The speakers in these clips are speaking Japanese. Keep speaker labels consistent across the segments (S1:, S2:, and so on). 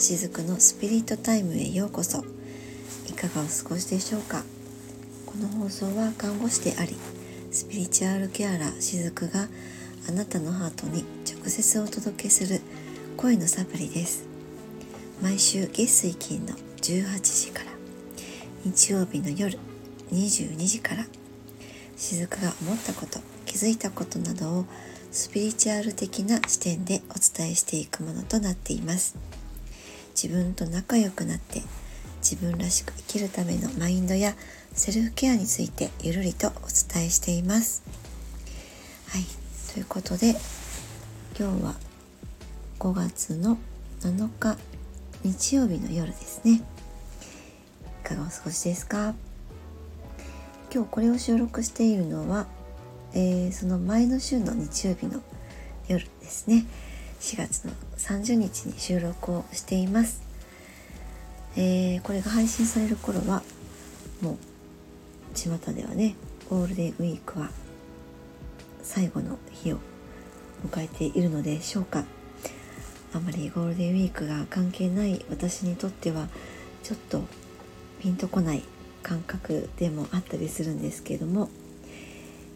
S1: しずくのスピリットタイムへようこそ。いかがお過ごしでしょうか？この放送は看護師でありスピリチュアルケアラーしずくがあなたのハートに直接お届けする声のサプリです。毎週月水金の18時から日曜日の夜22時からしずくが思ったこと気づいたことなどをスピリチュアル的な視点でお伝えしていくものとなっています。自分と仲良くなって自分らしく生きるためのマインドやセルフケアについてゆるりとお伝えしています。はい。ということで今日は5月の7日日曜日の夜ですね。いかがお過ごしですか？今日これを収録しているのはえー、その前の週の日曜日の夜ですね。4月の30日に収録をしています、えー、これが配信される頃はもう巷ではねゴールデンウィークは最後の日を迎えているのでしょうか。あまりゴールデンウィークが関係ない私にとってはちょっとピンとこない感覚でもあったりするんですけども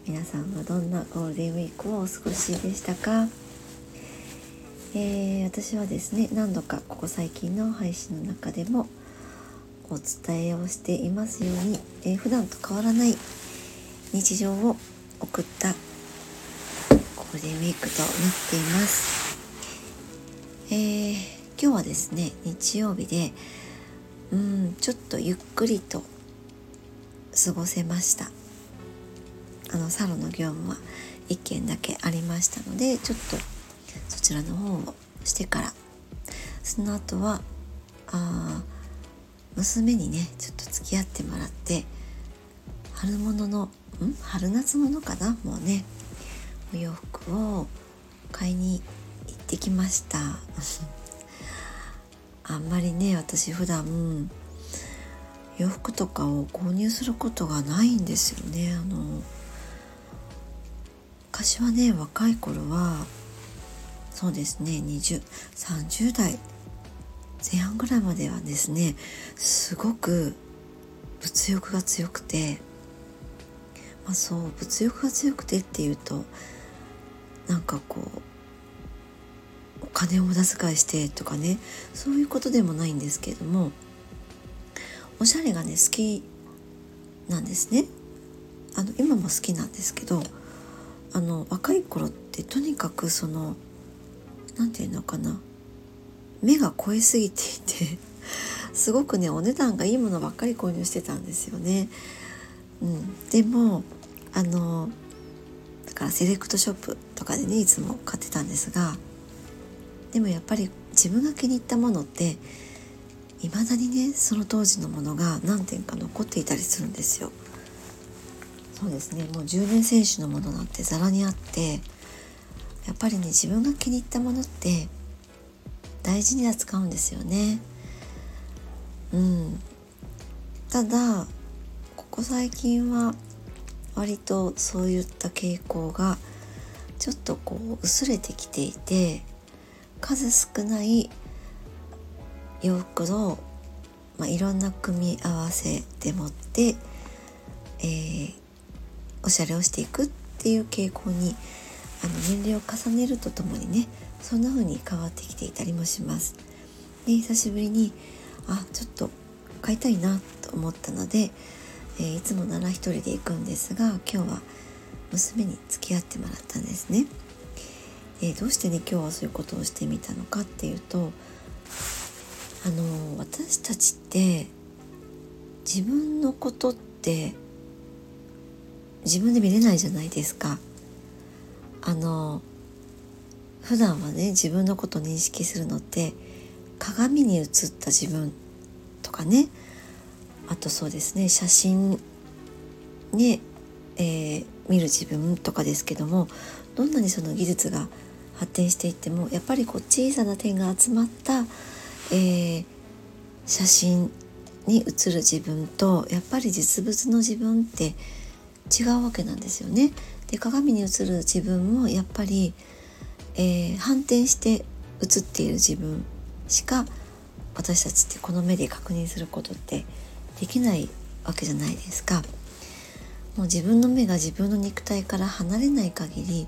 S1: 皆さんはどんなゴールデンウィークをお過ごしでしたか、えー、私はですね何度かここ最近の配信の中でもお伝えをしていますように、えー、普段と変わらない日常を送ったゴールデンウィークとなっています、えー、今日はですね日曜日でうんちょっとゆっくりと過ごせました。あのサロンの業務は1件だけありましたのでちょっとそちらの方をしてから。その後はあ娘にねちょっと付き合ってもらって春物のん？春夏物かな？もうねお洋服を買いに行ってきました。あんまりね私普段洋服とかを購入することがないんですよね。あの昔はね若い頃はそうですね。2030代前半ぐらいまではですねすごく物欲が強くてまあそう物欲が強くてっていうとなんかこうお金を無駄遣いしてとかねそういうことでもないんですけれどもおしゃれがね好きなんですね。あの今も好きなんですけどあの若い頃ってとにかくその何て言うのかな目が肥えすぎていて すごくねお値段がいいものばっかり購入してたんですよね。うん、でもあのだからセレクトショップとかでねいつも買ってたんですがでもやっぱり自分が気に入ったものっていまだにねその当時のものが何点か残っていたりするんですよ。そうですねもう10年選手のものなんてざらにあってやっぱりね自分が気に入ったものって大事に扱うんですよね。うん、ただここ最近は割とそういった傾向がちょっとこう薄れてきていて数少ない洋服の、まあ、いろんな組み合わせでもって、えー、おしゃれをしていくっていう傾向にあの年齢を重ねるとともにねそんな風に変わってきていたりもします。で久しぶりにあちょっと買いたいなと思ったので、えー、いつもなら一人で行くんですが今日は娘に付き合ってもらったんですね。でどうしてね今日はそういうことをしてみたのかっていうとあの私たちって自分のことって自分で見れないじゃないですか。あの普段はね自分のことを認識するのって鏡に映った自分とかねあとそうですね写真ね、えー、見る自分とかですけどもどんなにその技術が発展していってもやっぱりこう小さな点が集まった、えー、写真に写る自分とやっぱり実物の自分って違うわけなんですよね。で鏡に映る自分もやっぱり、えー、反転して映っている自分しか私たちってこの目で確認することってできないわけじゃないですか。もう自分の目が自分の肉体から離れない限り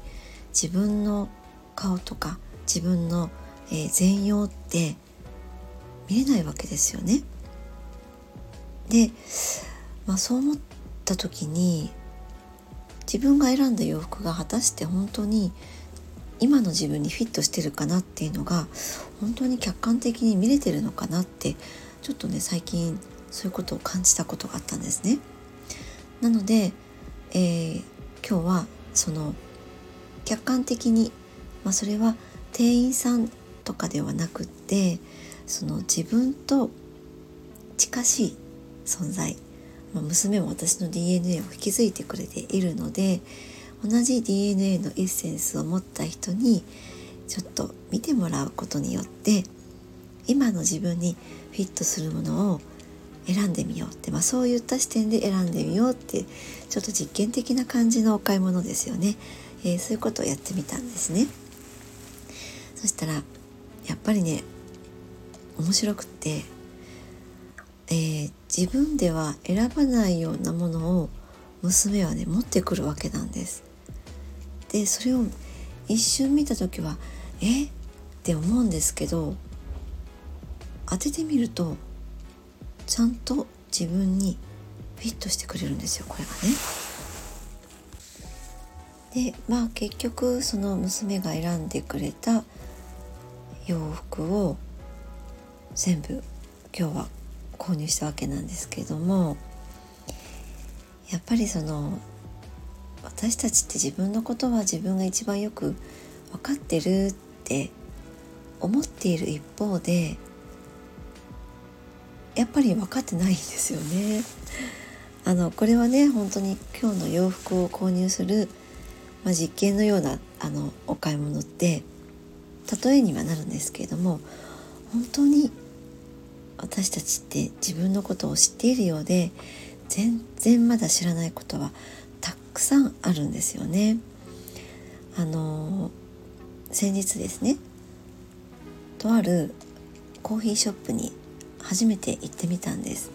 S1: 自分の顔とか自分の、えー、全容って見れないわけですよね。で、まあ、そう思った時に自分が選んだ洋服が果たして本当に今の自分にフィットしてるかなっていうのが本当に客観的に見れてるのかなってちょっとね最近そういうことを感じたことがあったんですね。なので、えー、今日はその客観的に、まあ、それは店員さんとかではなくってその自分と近しい存在、まあ、娘も私の DNA を引き継いでくれているので同じ DNA のエッセンスを持った人にちょっと見てもらうことによって今の自分にフィットするものを選んでみようって、まあ、そういった視点で選んでみようってちょっと実験的な感じのお買い物ですよね、えー、そういうことをやってみたんですね。そしたらやっぱりね面白くって、えー、自分では選ばないようなものを娘はね持ってくるわけなんですでそれを一瞬見た時はえ？って思うんですけど当ててみるとちゃんと自分にフィットしてくれるんですよこれがね。でまあ結局その娘が選んでくれた洋服を全部今日は購入したわけなんですけれどもやっぱりその私たちって自分のことは自分が一番よく分かってるって思っている一方でやっぱり分かってないんですよね。あのこれはね本当に今日の洋服を購入する、まあ、実験のようなあのお買い物って例えにはなるんですけれども本当に私たちって自分のことを知っているようで全然まだ知らないことはたくさんあるんですよね。あの先日ですねとあるコーヒーショップに初めて行ってみたんです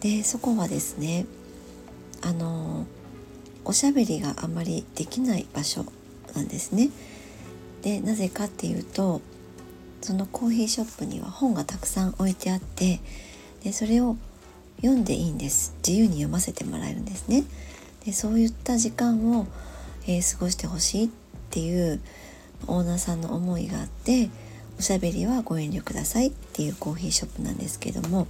S1: でそこはですねあのおしゃべりがあまりできない場所なんですねでなぜかっていうとそのコーヒーショップには本がたくさん置いてあってでそれを読んでいいんです。自由に読ませてもらえるんですね。でそういった時間を、えー、過ごしてほしいっていうオーナーさんの思いがあっておしゃべりはご遠慮くださいっていうコーヒーショップなんですけども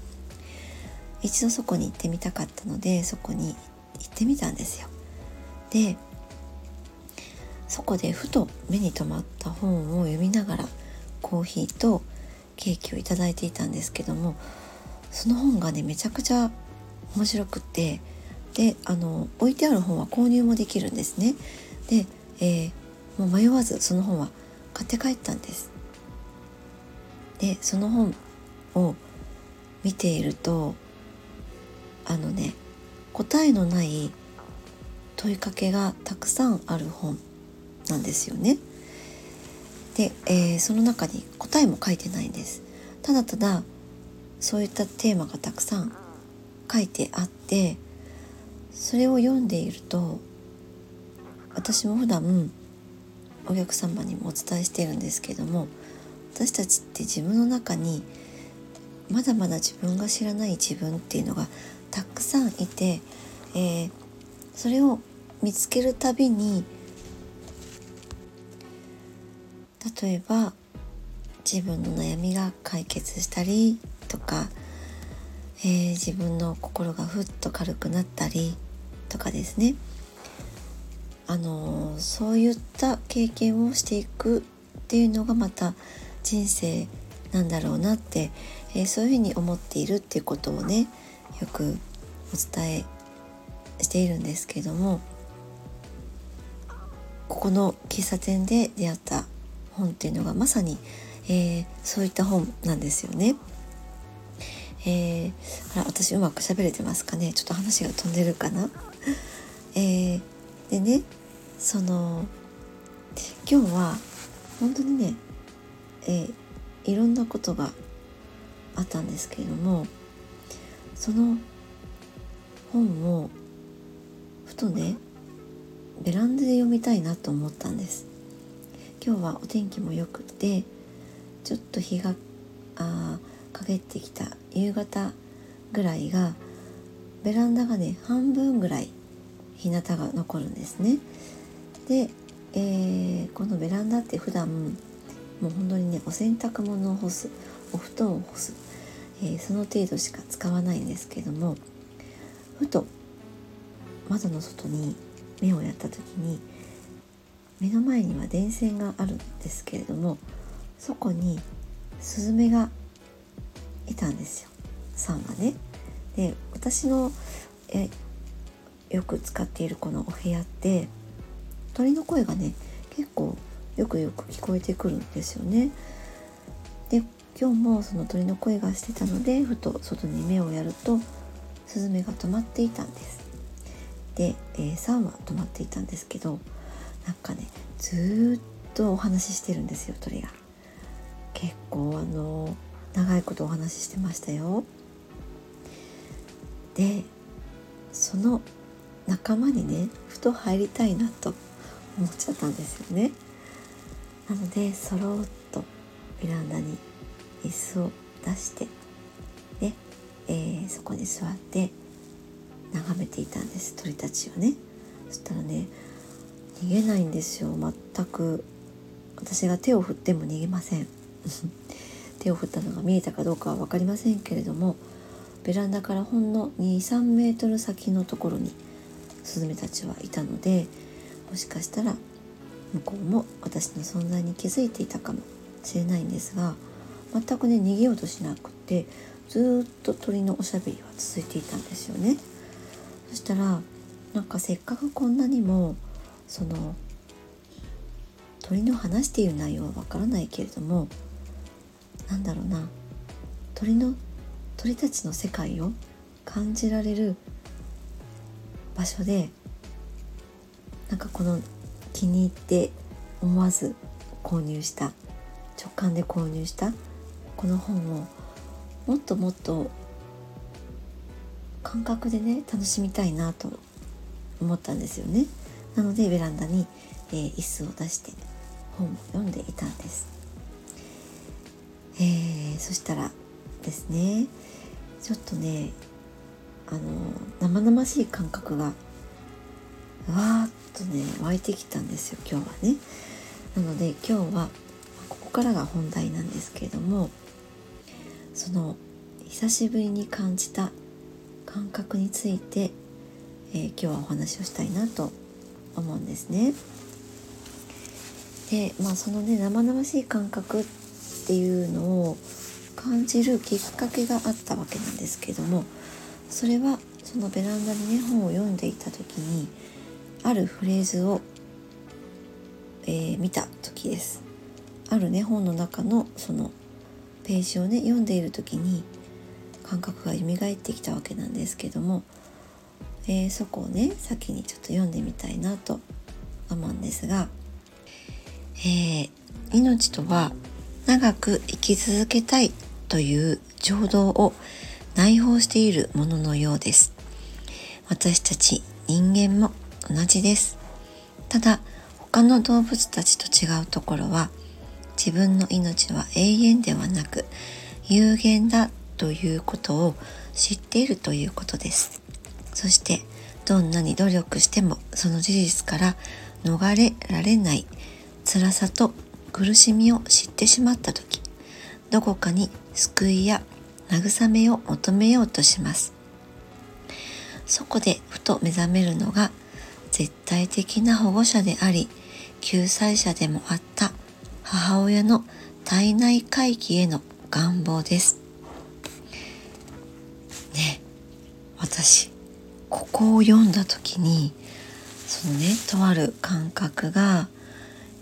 S1: 一度そこに行ってみたかったのでそこに行ってみたんですよ。でそこでふと目に留まった本を読みながらコーヒーとケーキをいただいていたんですけどもその本がねめちゃくちゃ面白くってであの置いてある本は購入もできるんですねで、えー、もう迷わずその本は買って帰ったんですでその本を見ているとあのね答えのない問いかけがたくさんある本なんですよね。で、えー、その中に答えも書いてないんです。ただただそういったテーマがたくさん書いてあってそれを読んでいると私も普段お客様にもお伝えしているんですけども私たちって自分の中にまだまだ自分が知らない自分っていうのがたくさんいて、えー、それを見つけるたびに例えば自分の悩みが解決したりとか、えー、自分の心がふっと軽くなったりとかですね。あのそういった経験をしていくっていうのがまた人生なんだろうなって、えー、そういうふうに思っているっていうことをねよくお伝えしているんですけどもここの喫茶店で出会った本っていうのがまさに、えー、そういった本なんですよね。えー、あら私うまく喋れてますかね？ちょっと話が飛んでるかな？えー、でねその今日は本当にね、えー、いろんなことがあったんですけれどもその本をふとねベランダで読みたいなと思ったんです。今日はお天気も良くてちょっと日があ陰ってきた夕方ぐらいがベランダがね半分ぐらい日向が残るんですね。で、えー、このベランダって普段もう本当にねお洗濯物を干すお布団を干す、えー、その程度しか使わないんですけどもふと窓の外に目をやった時に目の前には電線があるんですけれどもそこにスズメがいたんですよ3羽ね。で私のえよく使っているこのお部屋って鳥の声がね結構よくよく聞こえてくるんですよね。で今日もその鳥の声がしてたのでふと外に目をやるとスズメが止まっていたんです。で、えー、3羽止まっていたんですけどなんかねずっとお話ししてるんですよ鳥が。結構あの長いことお話ししてましたよ。でその仲間にねふと入りたいなと思っちゃったんですよね。なのでそろっとベランダに椅子を出してで、えー、そこに座って眺めていたんです鳥たちをねそしたらね逃げないんですよ全く私が手を振っても逃げません 手を振ったのが見えたかどうかは分かりませんけれどもベランダからほんの23メートル先のところにスズメたちはいたのでもしかしたら向こうも私の存在に気づいていたかもしれないんですが全くね逃げようとしなくてずっと鳥のおしゃべりは続いていたんですよね。そしたらなんかせっかくこんなにもその鳥の話している内容はわからないけれどもなんだろうな。鳥の鳥たちの世界を感じられる場所でなんかこの気に入って思わず購入した直感で購入したこの本をもっともっと感覚でね楽しみたいなと思ったんですよね。なのでベランダに、えー、椅子を出して本を読んでいたんです、えー、そしたらですねちょっとねあの生々しい感覚がわーっとね湧いてきたんですよ今日はね。なので今日はここからが本題なんですけれどもその久しぶりに感じた感覚について、えー、今日はお話をしたいなと思うんですね。でまあそのね生々しい感覚っていうのを感じるきっかけがあったわけなんですけどもそれはそのベランダでね本を読んでいた時にあるフレーズを、えー、見た時です。あるね本の中のそのページをね読んでいる時に感覚が蘇ってきたわけなんですけども、えー、そこをね先にちょっと読んでみたいなと思うんですが、えー、命とは長く生き続けたいという情動を内包しているもののようです。私たち人間も同じです。ただ他の動物たちと違うところは自分の命は永遠ではなく有限だということを知っているということです。そしてどんなに努力してもその事実から逃れられない辛さと苦しみを知ってしまった時どこかに救いや慰めを求めようとします。そこでふと目覚めるのが絶対的な保護者であり救済者でもあった母親の体内回帰への願望です。こを読んだ時にそのねとある感覚が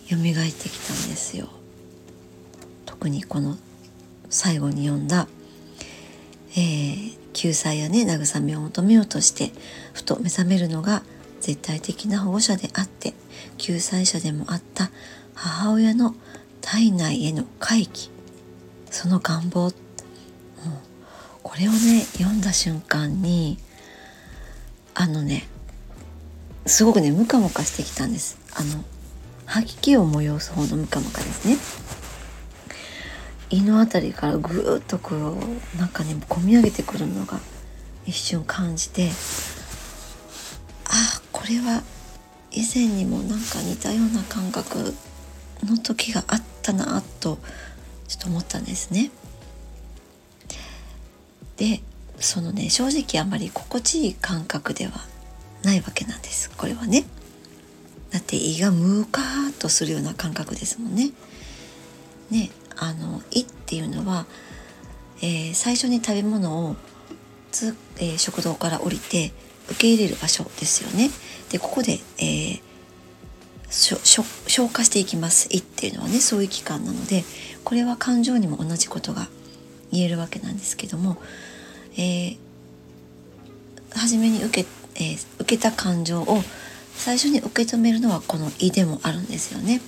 S1: 蘇ってきたんですよ。特にこの最後に読んだ、えー、救済やね慰めを求めようとしてふと目覚めるのが絶対的な保護者であって救済者でもあった母親の体内への回帰その願望。これをね読んだ瞬間にあのねすごくねムカムカしてきたんですあの吐き気を催す方のムカムカですね胃の辺りからぐーっとこうなんかね込み上げてくるのが一瞬感じてあこれは以前にもなんか似たような感覚の時があったなとちょっと思ったんですね。でそのね正直あまり心地いい感覚ではないわけなんですこれはね。だって胃がムカーッとするような感覚ですもんね。ねあの胃っていうのは、えー、最初に食べ物をつ、えー、食道から降りて受け入れる場所ですよね。でここで、えー、消化していきます胃っていうのはねそういう器官なのでこれは感情にも同じことが言えるわけなんですけども、えー、初めに受け,、えー、受けた感情を最初に受け止めるのはこの胃でもあるんですよね。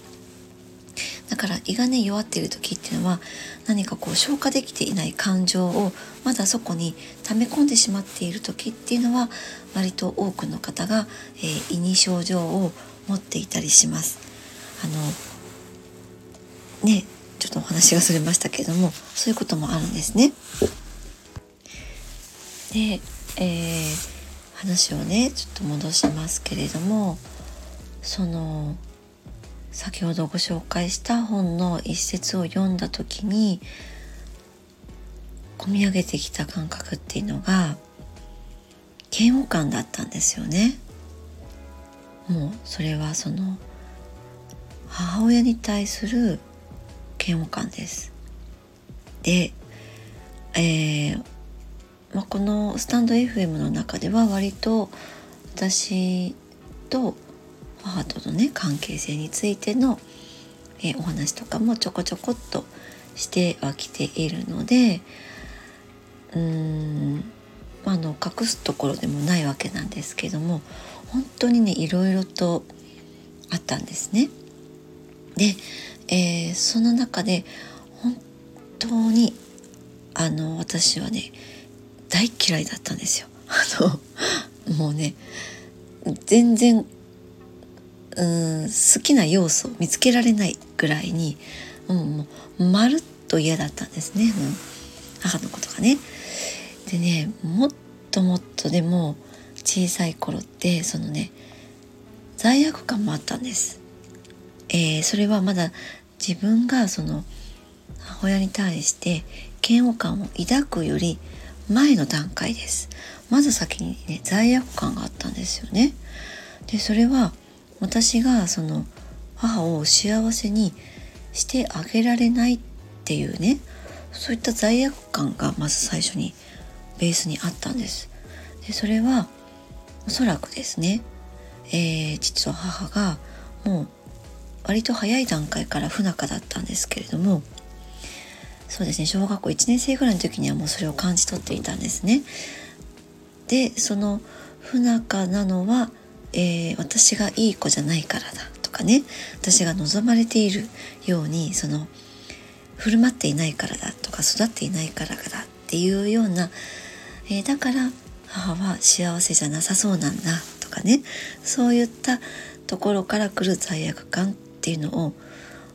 S1: だから胃がね弱っている時っていうのは何かこう消化できていない感情をまだそこに溜め込んでしまっている時っていうのは割と多くの方が、えー、胃に症状を持っていたりします。あのねちょっとお話がそれましたけれどもそういうこともあるんですね。で、えー、話をねちょっと戻しますけれどもその先ほどご紹介した本の一節を読んだ時に込み上げてきた感覚っていうのが嫌悪感だったんですよね。もうそれはその母親に対する嫌悪感です。で、えーまあ、このスタンド FM の中では割と私と母とのね関係性についての、え、お話とかもちょこちょこっとしてはきているのでうーんあの隠すところでもないわけなんですけども本当にねいろいろとあったんですね。で、えー、その中で本当にあの私はね大嫌いだったんですよ。あのもうね全然うん好きな要素を見つけられないぐらいに、うん、もうまるっと嫌だったんですね、うん、母のことがね。でねもっともっとでも小さい頃ってそのね罪悪感もあったんです。えー、それはまだ自分がその母親に対して嫌悪感を抱くより前の段階です。まず先にね罪悪感があったんですよね。でそれは私がその母を幸せにしてあげられないっていうねそういった罪悪感がまず最初にベースにあったんです。でそれはおそらくですね、えー、父と母がもう割と早い段階から不仲だったんですけれどもそうですね。小学校1年生ぐらいの時にはもうそれを感じ取っていたんですね。でその不仲なのは、えー、私がいい子じゃないからだとかね。私が望まれているようにその振る舞っていないからだとか育っていないからだっていうような、えー、だから母は幸せじゃなさそうなんだとかね。そういったところから来る罪悪感っていうのを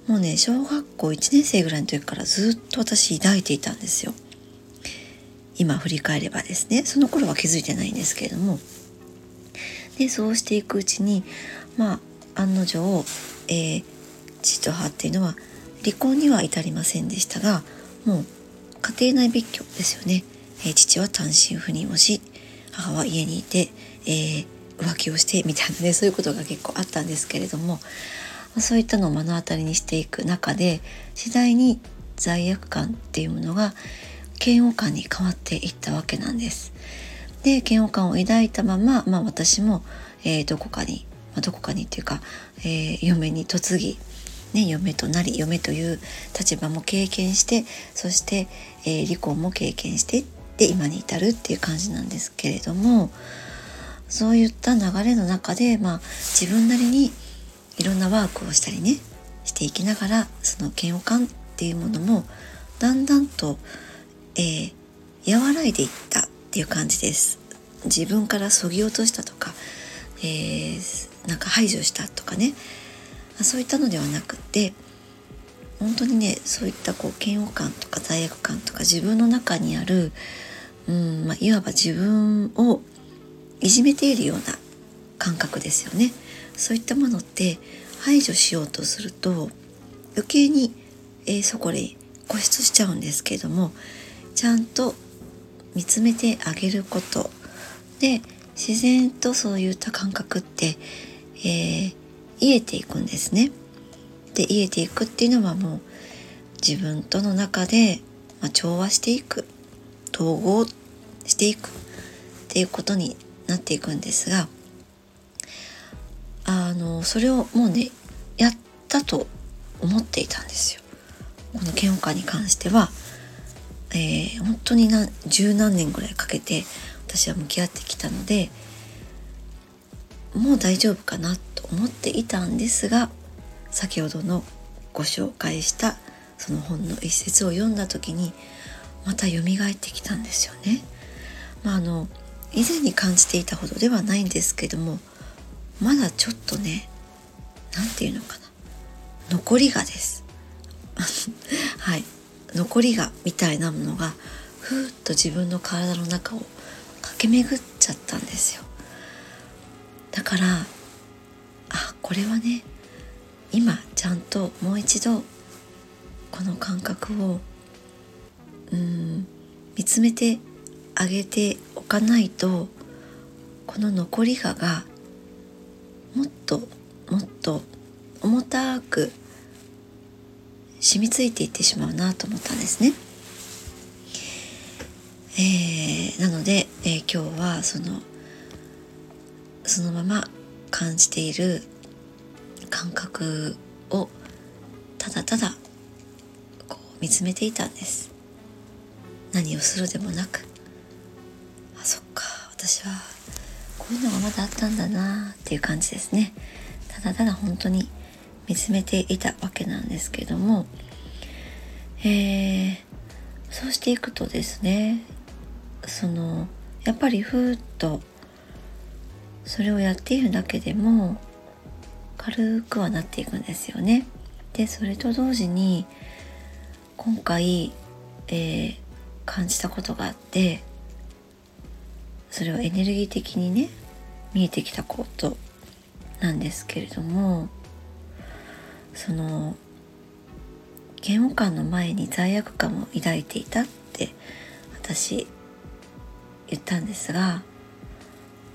S1: もうね小学校1年生ぐらいの時からずっと私抱いていたんですよ。今振り返ればですね。その頃は気づいてないんですけれども。でそうしていくうちにまあ案の定、えー、父と母っていうのは離婚には至りませんでしたがもう家庭内別居ですよね、えー、父は単身赴任をし母は家にいて、えー、浮気をしてみたいなねそういうことが結構あったんですけれども。そういったのを目の当たりにしていく中で次第に罪悪感っていうものが嫌悪感に変わっていったわけなんです。で嫌悪感を抱いたまま、まあ、私も、えー、どこかに、まあ、どこかにっていうか、えー、嫁に嫁ぎ、ね、嫁となり嫁という立場も経験してそして、えー、離婚も経験してで今に至るっていう感じなんですけれどもそういった流れの中で、まあ、自分なりにいろんなワークをしたりねしていきながらその嫌悪感っていうものもだんだんと、えー、和らいでいったっていう感じです。自分からそぎ落としたとか、えー、なんか排除したとかね。そういったのではなくて本当にねそういったこう嫌悪感とか罪悪感とか自分の中にある、うんまあ、いわば自分をいじめているような感覚ですよね。そういったものって排除しようとすると余計に、えー、そこで固執しちゃうんですけどもちゃんと見つめてあげることで自然とそういった感覚って、えー、癒えていくんですね。で癒えていくっていうのはもう自分との中で、まあ、調和していく統合していくっていうことになっていくんですがあのそれをもうねやったと思っていたんですよ。この嫌悪感に関しては、えー、本当に何十何年ぐらいかけて私は向き合ってきたのでもう大丈夫かなと思っていたんですが先ほどのご紹介したその本の一節を読んだ時にまた蘇ってきたんですよね。まあ、あの以前に感じていたほどではないんですけどもまだちょっとね何て言うのかな。残りがです。はい。残りがみたいなものがふーっと自分の体の中を駆け巡っちゃったんですよ。だからあこれはね今ちゃんともう一度この感覚をうん見つめてあげておかないとこの残りががもっともっと重たく染みついていってしまうなと思ったんですね。えー、なので、えー、今日はそのそのまま感じている感覚をただただこう見つめていたんです何をするでもなくあそっか私はこういうのがまだあったんだなっていう感じですねただただ本当に見つめていたわけなんですけどもえー、そうしていくとですねそのやっぱりふーっとそれをやっているだけでも軽くはなっていくんですよね。でそれと同時に今回、えー、感じたことがあってそれはエネルギー的にね見えてきたことなんですけれどもその嫌悪感の前に罪悪感を抱いていたって私言ったんですが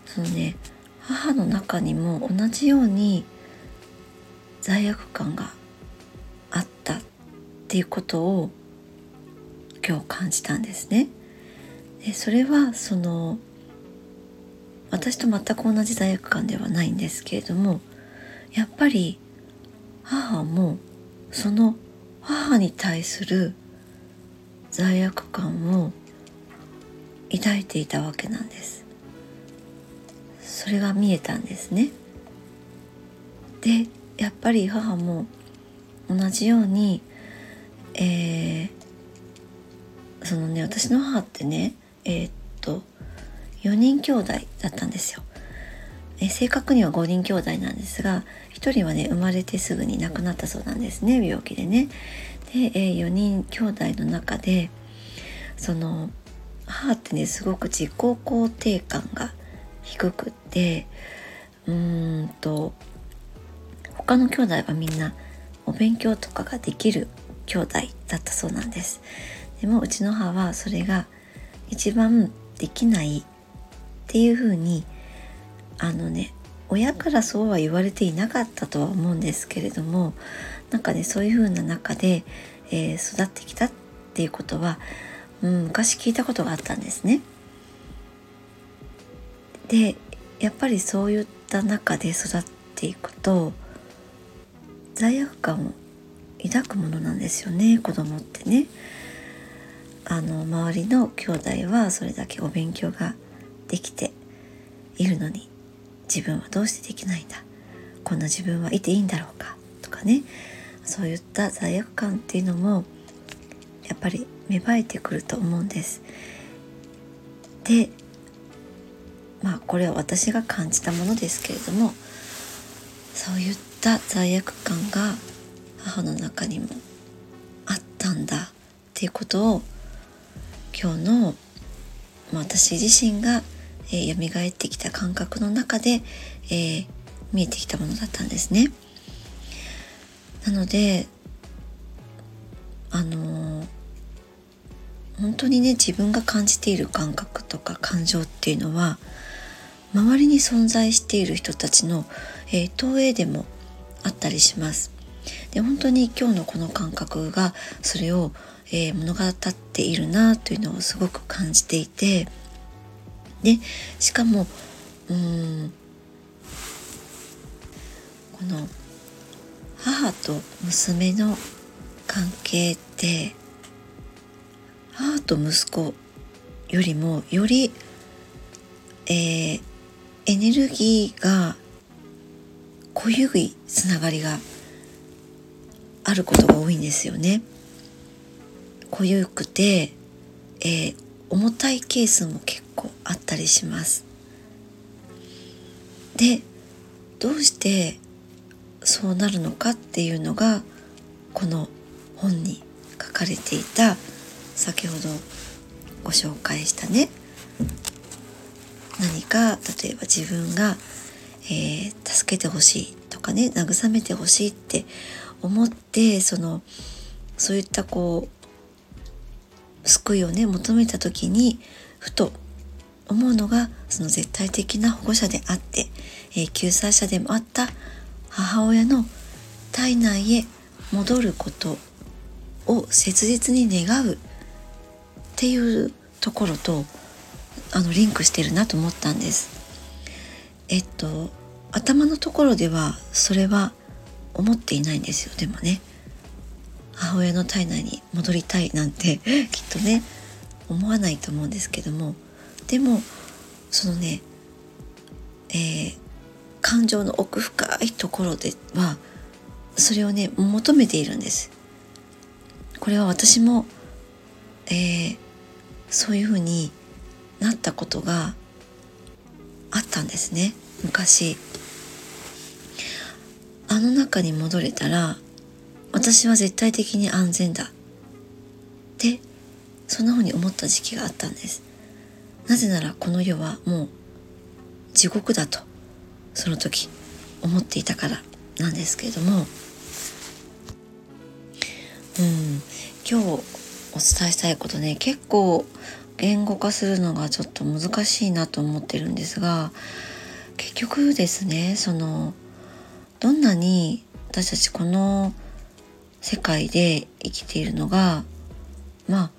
S1: そのね母の中にも同じように罪悪感があったっていうことを今日感じたんですね。でそれはその私と全く同じ罪悪感ではないんですけれどもやっぱり母もその母に対する罪悪感を抱いていたわけなんです。それが見えたんですね。でやっぱり母も同じようにえー、そのね私の母ってねえー、っと4人兄弟だったんですよ、え、正確には5人兄弟なんですが1人はね生まれてすぐに亡くなったそうなんですね。病気でね。で、え、4人兄弟の中でその母ってねすごく自己肯定感が低くってうーんと他の兄弟はみんなお勉強とかができる兄弟だったそうなんです。でもうちの母はそれが一番できないっていうふうにあのね親からそうは言われていなかったとは思うんですけれどもなんかねそういう風な中で、えー、育ってきたっていうことはうん、昔聞いたことがあったんですね。でやっぱりそういった中で育っていくと罪悪感を抱くものなんですよね子供ってね。あの周りの兄弟はそれだけお勉強ができているのに自分はどうしてできないんだ？こんな自分はいていいんだろうか？とかね。そういった罪悪感っていうのもやっぱり芽生えてくると思うんです。でまあこれは私が感じたものですけれどもそういった罪悪感が母の中にもあったんだっていうことを今日の、私自身が、えー、蘇ってきた感覚の中で、えー、見えてきたものだったんですね。なのであのー、本当にね自分が感じている感覚とか感情っていうのは周りに存在している人たちの、えー、投影でもあったりします。で本当に今日のこの感覚がそれを、えー、物語っているなというのをすごく感じていてでしかもうんこの母と娘の関係って母と息子よりもより、えー、エネルギーが濃ゆいつながりがあることが多いんですよね。濃ゆくて、えー、重たいケースも結構あったりします。でどうしてそうなるのかっていうのがこの本に書かれていた先ほどご紹介したね何か例えば自分が、えー、助けてほしいとかね慰めてほしいって思ってそのそういったこう救いをね求めた時にふと思うのがその絶対的な保護者であって、えー、救済者でもあった母親の体内へ戻ることを切実に願うっていうところとあのリンクしてるなと思ったんです。えっと頭のところではそれは思っていないんですよでもね母親の体内に戻りたいなんて きっとね思わないと思うんですけどもでもそのね、えー、感情の奥深いところではそれをね求めているんです。これは私も、えー、そういうふうになったことがあったんですね。昔。あの中に戻れたら私は絶対的に安全だってそんなふうに思った時期があったんです。なぜならこの世はもう地獄だとその時思っていたからなんですけれども。うん。今日お伝えしたいことね結構言語化するのがちょっと難しいなと思ってるんですが結局ですねそのどんなに私たちこの世界で生きているのがまあ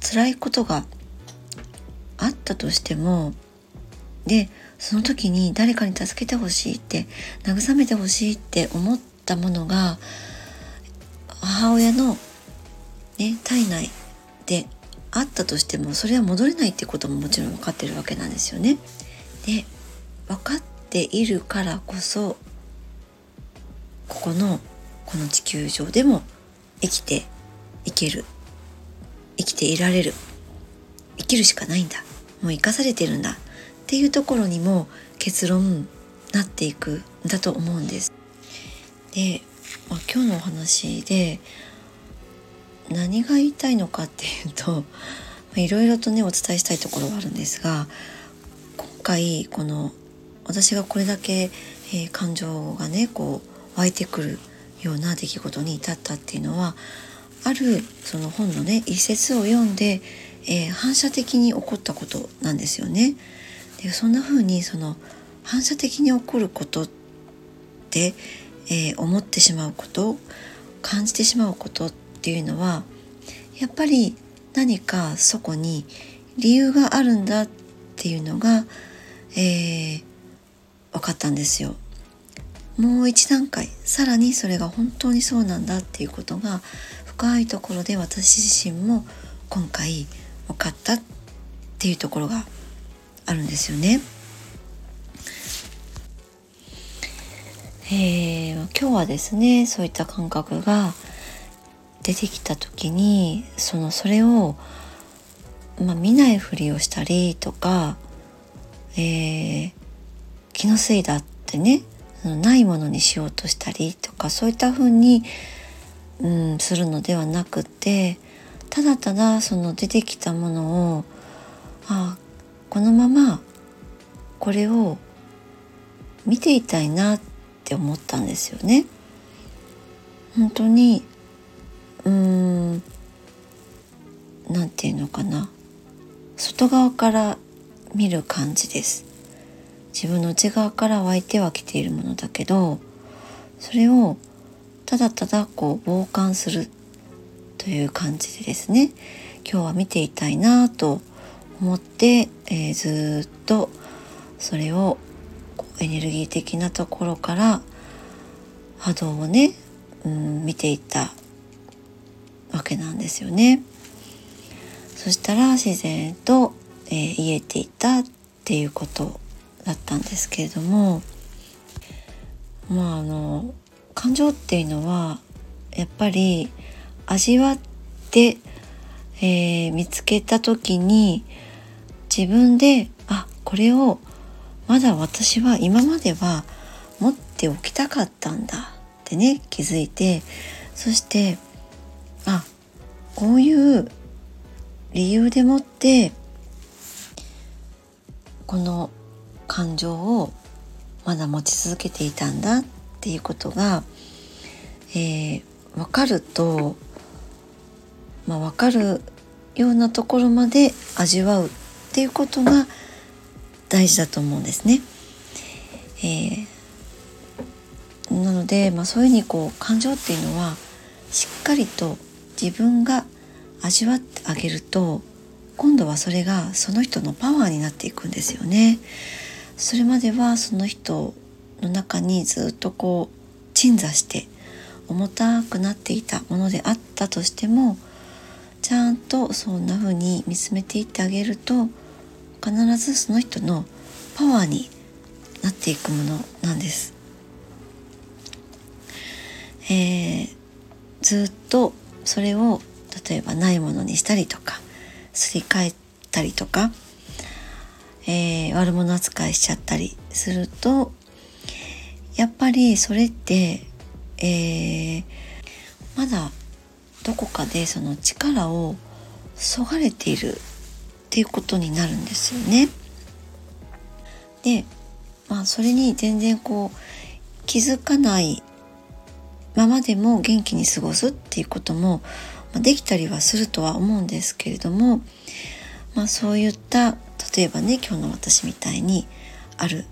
S1: 辛いことがあったとしてもでその時に誰かに助けてほしいって慰めてほしいって思ったものが母親の、ね、体内であったとしてもそれは戻れないってことももちろん分かってるわけなんですよね。で分かっているからこそここのこの地球上でも生きていける。生きていられる。生きるしかないんだ。もう生かされてるんだっていうところにも結論なっていくんだと思うんです。で、まあ、今日のお話で何が言いたいのかっていうといろいろとねお伝えしたいところはあるんですが今回この私がこれだけ、えー、感情がねこう湧いてくるような出来事に至ったっていうのはあるその本のね一節を読んで、えー、反射的に起こったことなんですよね。でそんな風にその反射的に起こることって、えー、思ってしまうこと感じてしまうことっていうのはやっぱり何かそこに理由があるんだっていうのが、えー、分かったんですよ。もう一段階さらにそれが本当にそうなんだっていうことが深いところで私自身も今回分かったっていうところがあるんですよね。えー、今日はですねそういった感覚が出てきた時にそのそれをまあ、見ないふりをしたりとか、えー、気のせいだってねないものにしようとしたりとかそういったふうに、うん、するのではなくてただただその出てきたものをあこのままこれを見ていたいなって思ったんですよね。本当にうーんなんていうのかな外側から見る感じです自分の内側から湧いてはきているものだけどそれをただただこう傍観するという感じでですね今日は見ていたいなと思って、えー、ずっとそれをエネルギー的なところから波動をね、うん、見ていったわけなんですよね。そしたら自然と、えー、癒えていたっていうことだったんですけれどもまああの感情っていうのはやっぱり味わって、えー、見つけた時に自分であこれをまだ私は今までは持っておきたかったんだってね気づいてそしてあこういう理由でもってこの感情をまだ持ち続けていたんだっていうことが、えー、分かると、まあ、分かるようなところまで味わうっていうことが大事だと思うんですね。えー、なので、まあ、そういうふうにこう感情っていうのはしっかりと自分が味わってあげると今度はそれがその人のパワーになっていくんですよね。それまではその人の中にずっとこう鎮座して重たくなっていたものであったとしてもちゃんとそんな風に見つめていってあげると必ずその人のパワーになっていくものなんです。えー、ずっとそれを例えばないものにしたりとかすり替えたりとか、えー、悪者扱いしちゃったりするとやっぱりそれって、えー、まだどこかでその力をそがれているっていうことになるんですよね。でまあそれに全然こう気づかないままでも元気に過ごすっていうことも、できたりはするとは思うんですけれども、まあ、そういった例えばね今日の私みたいにある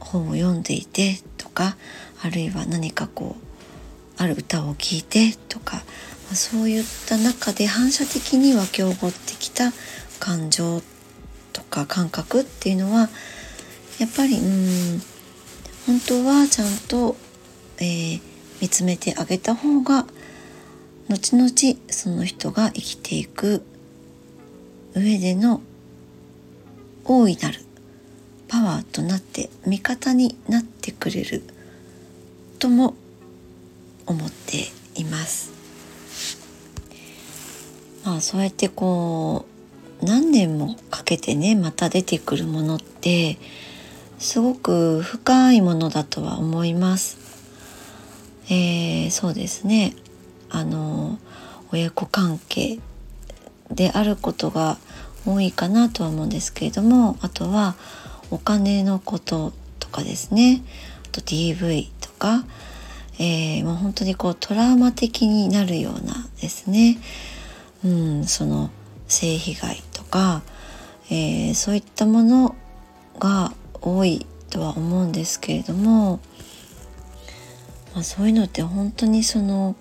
S1: 本を読んでいてとかあるいは何かこうある歌を聴いてとか、そういった中で反射的に湧き起こってきた感情とか感覚っていうのはやっぱりうん本当はちゃんと、えー、見つめてあげた方が後々その人が生きていく上での大いなるパワーとなって味方になってくれるとも思っています。まあそうやってこう何年もかけてねまた出てくるものってすごく深いものだとは思います。えー、そうですね。あの親子関係であることが多いかなとは思うんですけれどもあとはお金のこととかですね。あと DV とか、えー、もう本当にこうトラウマ的になるようなですね、うん、その性被害とか、えー、そういったものが多いとは思うんですけれどもまあ、そういうのって本当にその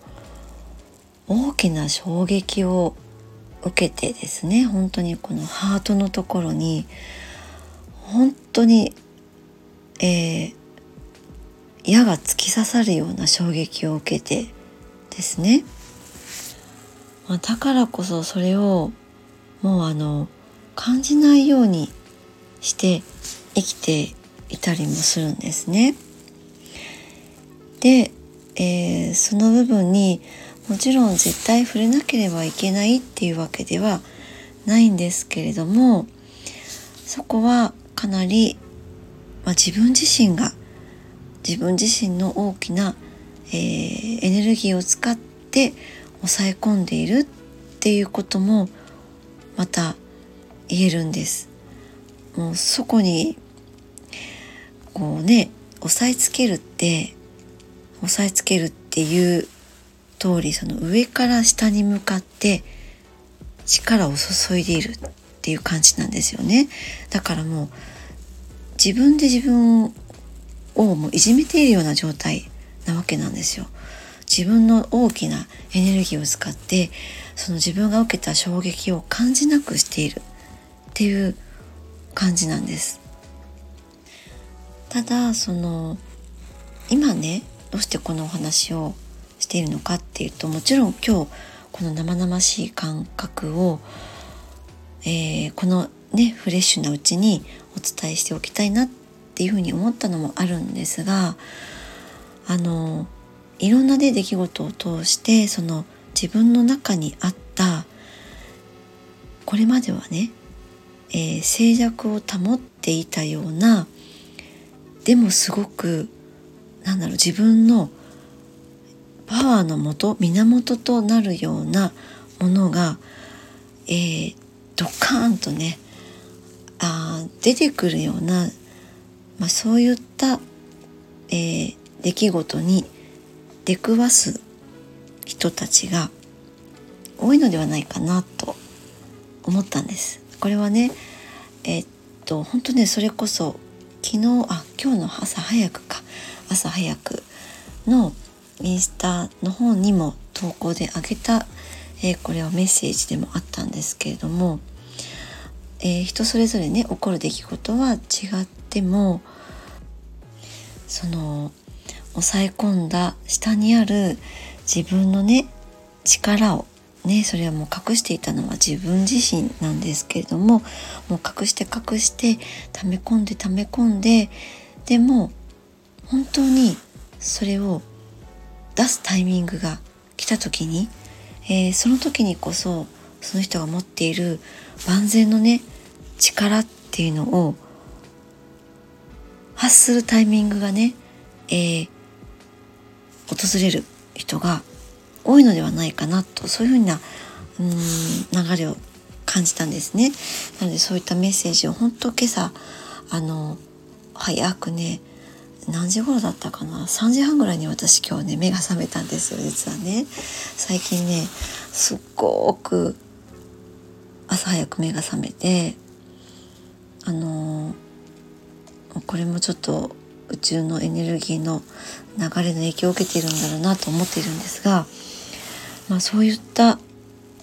S1: 大きな衝撃を受けてですね本当にこのハートのところに本当に、えー、矢が突き刺さるような衝撃を受けてですね、まあ、だからこそそれをもうあの感じないようにして生きていたりもするんですね。で、えー、その部分にもちろん絶対触れなければいけないっていうわけではないんですけれどもそこはかなり、まあ、自分自身が自分自身の大きな、えー、エネルギーを使って抑え込んでいるっていうこともまた言えるんです。もうそこにこうね押さえつけるって押さえつけるっていう通りその上から下に向かって力を注いでいるっていう感じなんですよねだからもう自分で自分をもういじめているような状態なわけなんですよ自分の大きなエネルギーを使ってその自分が受けた衝撃を感じなくしているっていう感じなんです。ただその今ねどうしてこのお話をしているのかっていうともちろん今日この生々しい感覚を、えー、このねフレッシュなうちにお伝えしておきたいなっていうふうに思ったのもあるんですがあのいろんな、ね、出来事を通してその自分の中にあったこれまではね、えー、静寂を保っていたようなでもすごくなんだろう自分のパワーのもと源となるようなものが、えー、ドカーンとねあ出てくるような、まあ、そういった、えー、出来事に出くわす人たちが多いのではないかなと思ったんです。これはねえ、っと本当ねそれこそ昨日あ今日の朝早くか朝早くのインスタの方にも投稿であげた、えー、これはメッセージでもあったんですけれども、えー、人それぞれね起こる出来事は違ってもその抑え込んだ下にある自分のね力をねそれはもう隠していたのは自分自身なんですけれどももう隠して隠して溜め込んで溜め込んででも本当にそれを出すタイミングが来た時に、えー、その時にこそその人が持っている万全のね力っていうのを発するタイミングがね、えー、訪れる人が多いのではないかなとそういうふうなうーん流れを感じたんですね。なのでそういったメッセージを本当今朝あの早くね何時頃だったかな？3時半ぐらいに私今日ね目が覚めたんですよ実はね最近ねすっごく朝早く目が覚めてあのこれもちょっと宇宙のエネルギーの流れの影響を受けているんだろうなと思っているんですが、まあ、そういった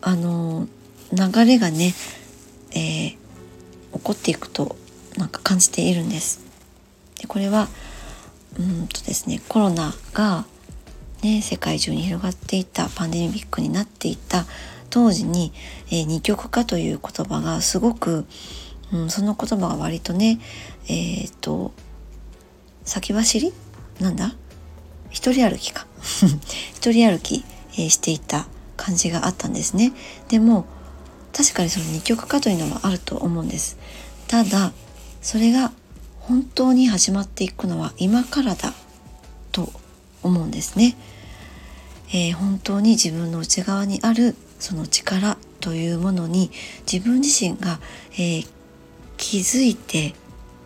S1: あの流れがね、えー、起こっていくとなんか感じているんです。でこれはうんとですねコロナがね世界中に広がっていたパンデミックになっていた当時に、えー、二極化という言葉がすごく、うん、その言葉が割とねえっ、と先走り？なんだ？一人歩きか。一人歩き、えー、していた感じがあったんですね。でも確かにその二極化というのはあると思うんです。ただそれが本当に始まっていくのは今からだと思うんですね、えー、本当に自分の内側にあるその力というものに自分自身が、えー、気づいて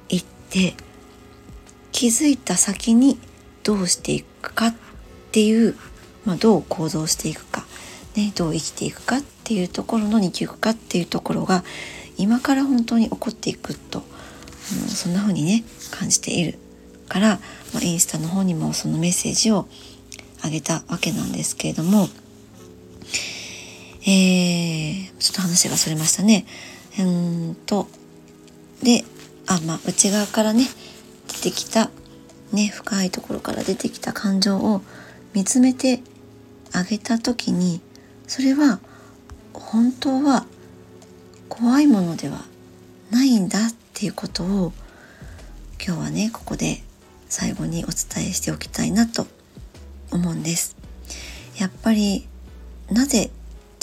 S1: いって気づいた先にどうしていくかっていう、まあ、どう行動していくか、ね、どう生きていくかっていうところの二極化っていうところが今から本当に起こっていくとのそんな風にね感じているから、まあ、インスタの方にもそのメッセージをあげたわけなんですけれども、えー、ちょっと話がそれましたね。うんとであまあ内側からねてきたね深いところから出てきた感情を見つめてあげた時にそれは本当は怖いものではないんだっていうことを今日はねここで最後にお伝えしておきたいなと思うんです。やっぱりなぜ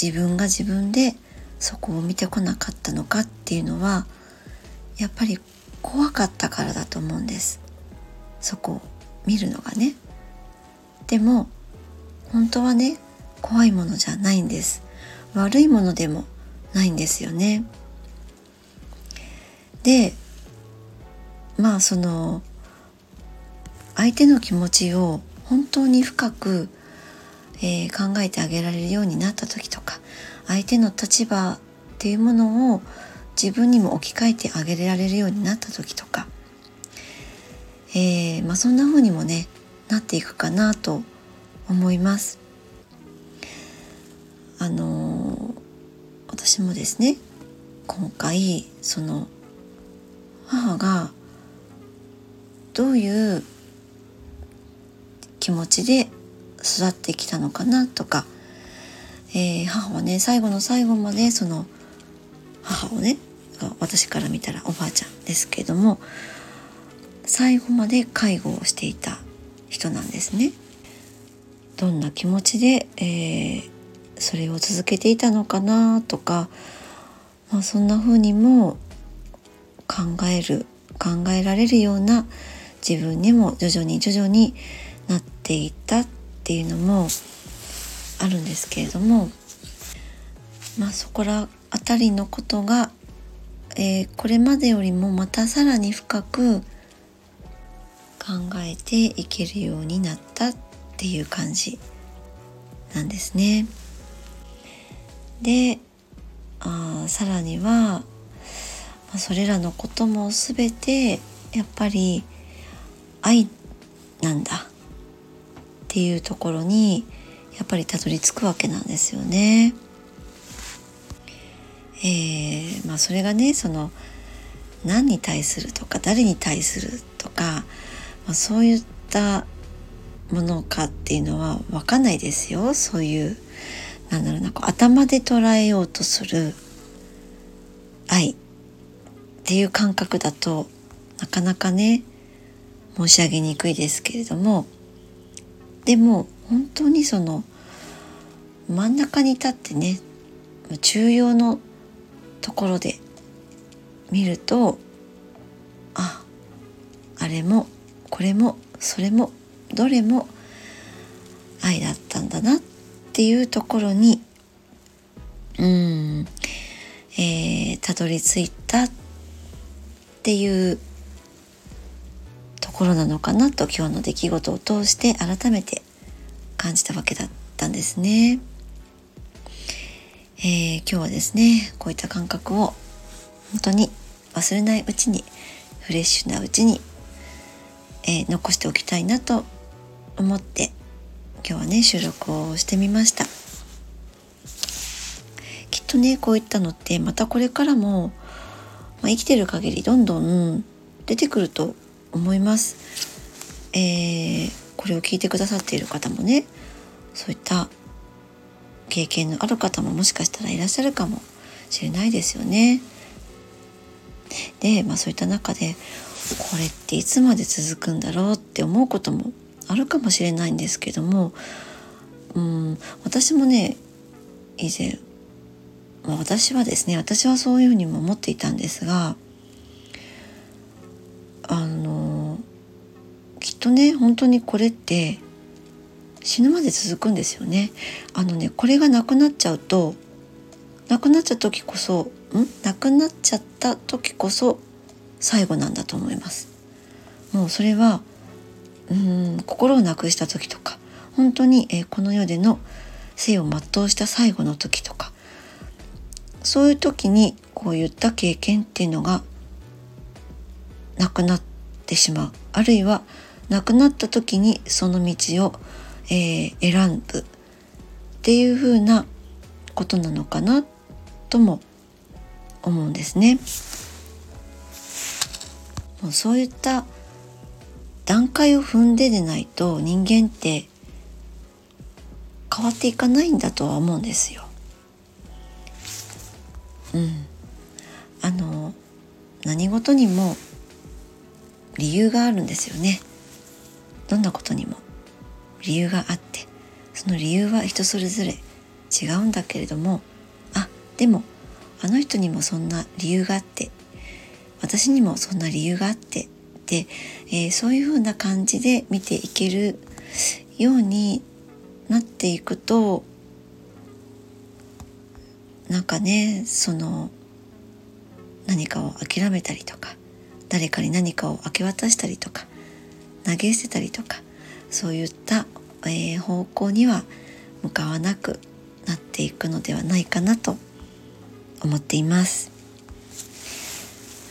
S1: 自分が自分でそこを見てこなかったのかっていうのはやっぱり怖かったからだと思うんです。そこを見るのがね。でも本当はね怖いものじゃないんです。悪いものでもないんですよね。でまあその相手の気持ちを本当に深く、えー、考えてあげられるようになった時とか相手の立場っていうものを自分にも置き換えてあげられるようになった時とか、えー、まあ、そんな風にもねなっていくかなと思います。あのー、私もですね今回その母がどういう気持ちで育ってきたのかなとか、えー、母はね最後の最後までその母をね私から見たらおばあちゃんですけども最後まで介護をしていた人なんですね。どんな気持ちで、えー、それを続けていたのかなとか、まあ、そんな風にも考える考えられるような自分にも徐々に徐々になっていったっていうのもあるんですけれどもまあそこら辺りのことが、えー、これまでよりもまたさらに深く考えていけるようになったっていう感じなんですね。であさらには、ま、それらのことも全てやっぱり愛なんだっていうところにやっぱりたどり着くわけなんですよね。えー、まあそれがねその何に対するとか誰に対するとか、まあ、そういったものかっていうのは分かんないですよ。そういうなんだろうなこう頭で捉えようとする愛っていう感覚だとなかなかね申し上げにくいですけれども。でも本当にその真ん中に立ってね中央のところで見るとああれもこれもそれもどれも愛だったんだなっていうところにうんえー、たどり着いたっていうところなのかなと今日の出来事を通して改めて感じたわけだったんですね。えー、今日はですねこういった感覚を本当に忘れないうちにフレッシュなうちに、えー、残しておきたいなと思って今日はね収録をしてみました。きっとねこういったのってまたこれからも、まあ、生きてる限りどんどん出てくると思います、えー、これを聞いてくださっている方もねそういった経験のある方ももしかしたらいらっしゃるかもしれないですよね。で、まあ、そういった中でこれっていつまで続くんだろうって思うこともあるかもしれないんですけどもうん私もね以前、まあ、私はですね私はそういうふうにも思っていたんですがあのきっとね本当にこれって死ぬまで続くんですよね。あのねこれがなくなっちゃうとなくなっちゃった時こそん？なくなっちゃった時こそ最後なんだと思います。もうそれはうん心をなくした時とか本当に、えー、この世での生を全うした最後の時とかそういう時にこういった経験っていうのがなくなってしまうあるいはなくなった時にその道を、えー、選ぶっていうふうなことなのかなとも思うんですね。もうそういった段階を踏んででないと人間って変わっていかないんだとは思うんですよ。うん、あの何事にも理由があるんですよね。どんなことにも理由があってその理由は人それぞれ違うんだけれどもあでもあの人にもそんな理由があって私にもそんな理由があってで、えー、そういうふうな感じで見ていけるようになっていくとなんかねその何かを諦めたりとか誰かに何かを明け渡したりとか投げ捨てたりとかそういった、えー、方向には向かわなくなっていくのではないかなと思っています。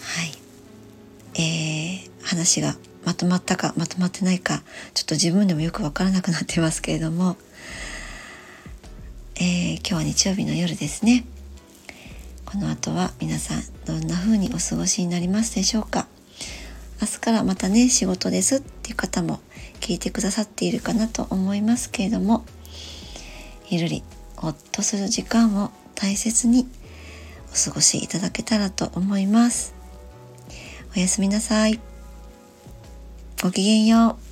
S1: はい、えー、話がまとまったかまとまってないかちょっと自分でもよくわからなくなってますけれども、えー、今日は日曜日の夜ですね。この後は皆さんどんな風にお過ごしになりますでしょうか明日からまたね仕事ですっていう方も聞いてくださっているかなと思いますけれどもゆるりほっとする時間を大切にお過ごしいただけたらと思います。おやすみなさい。ごきげんよう。